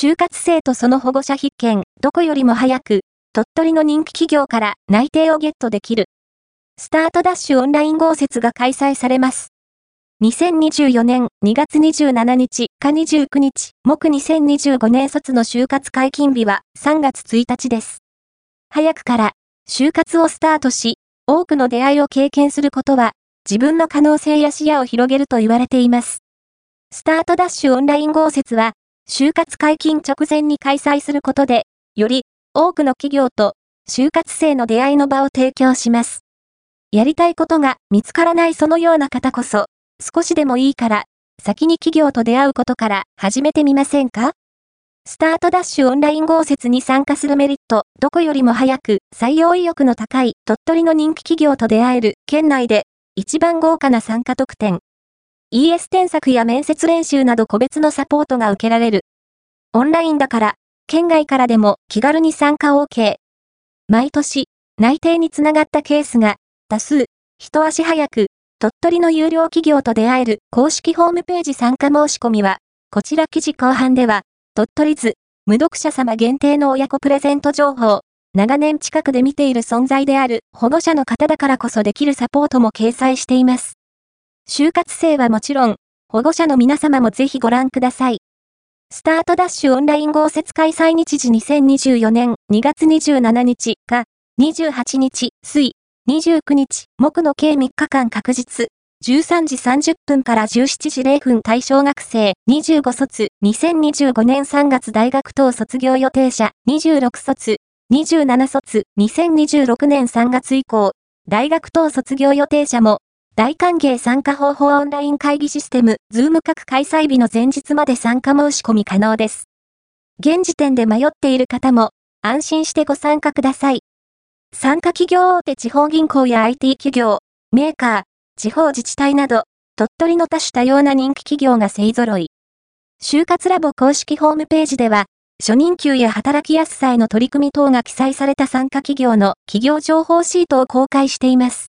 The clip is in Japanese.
就活生とその保護者必見、どこよりも早く、鳥取の人気企業から内定をゲットできる。スタートダッシュオンライン合説が開催されます。2024年2月27日か29日、木2025年卒の就活解禁日は3月1日です。早くから、就活をスタートし、多くの出会いを経験することは、自分の可能性や視野を広げると言われています。スタートダッシュオンライン合説は、就活解禁直前に開催することで、より多くの企業と就活生の出会いの場を提供します。やりたいことが見つからないそのような方こそ、少しでもいいから、先に企業と出会うことから始めてみませんか？スタートダッシュオンライン合説に参加するメリット、どこよりも早く採用意欲の高い鳥取の人気企業と出会える県内で一番豪華な参加特典。ES 添削や面接練習など個別のサポートが受けられる。オンラインだから、県外からでも気軽に参加 OK。毎年、内定につながったケースが多数、一足早く、鳥取の有料企業と出会える公式ホームページ参加申し込みは、こちら記事後半では、鳥取図、無読者様限定の親子プレゼント情報、長年近くで見ている存在である保護者の方だからこそできるサポートも掲載しています。就活生はもちろん、保護者の皆様もぜひご覧ください。スタートダッシュオンライン合説開催日時2024年2月27日か28日水29日、木の計3日間確実。13時30分から17時0分対象学生25卒2025年3月大学等卒業予定者26卒27卒2026年3月以降大学等卒業予定者も大歓迎参加方法オンライン会議システムズーム各開催日の前日まで参加申し込み可能です。現時点で迷っている方も安心してご参加ください。参加企業大手地方銀行や IT 企業、メーカー、地方自治体など、鳥取の多種多様な人気企業が勢揃い。就活ラボ公式ホームページでは、初任給や働きやすさへの取り組み等が記載された参加企業の企業情報シートを公開しています。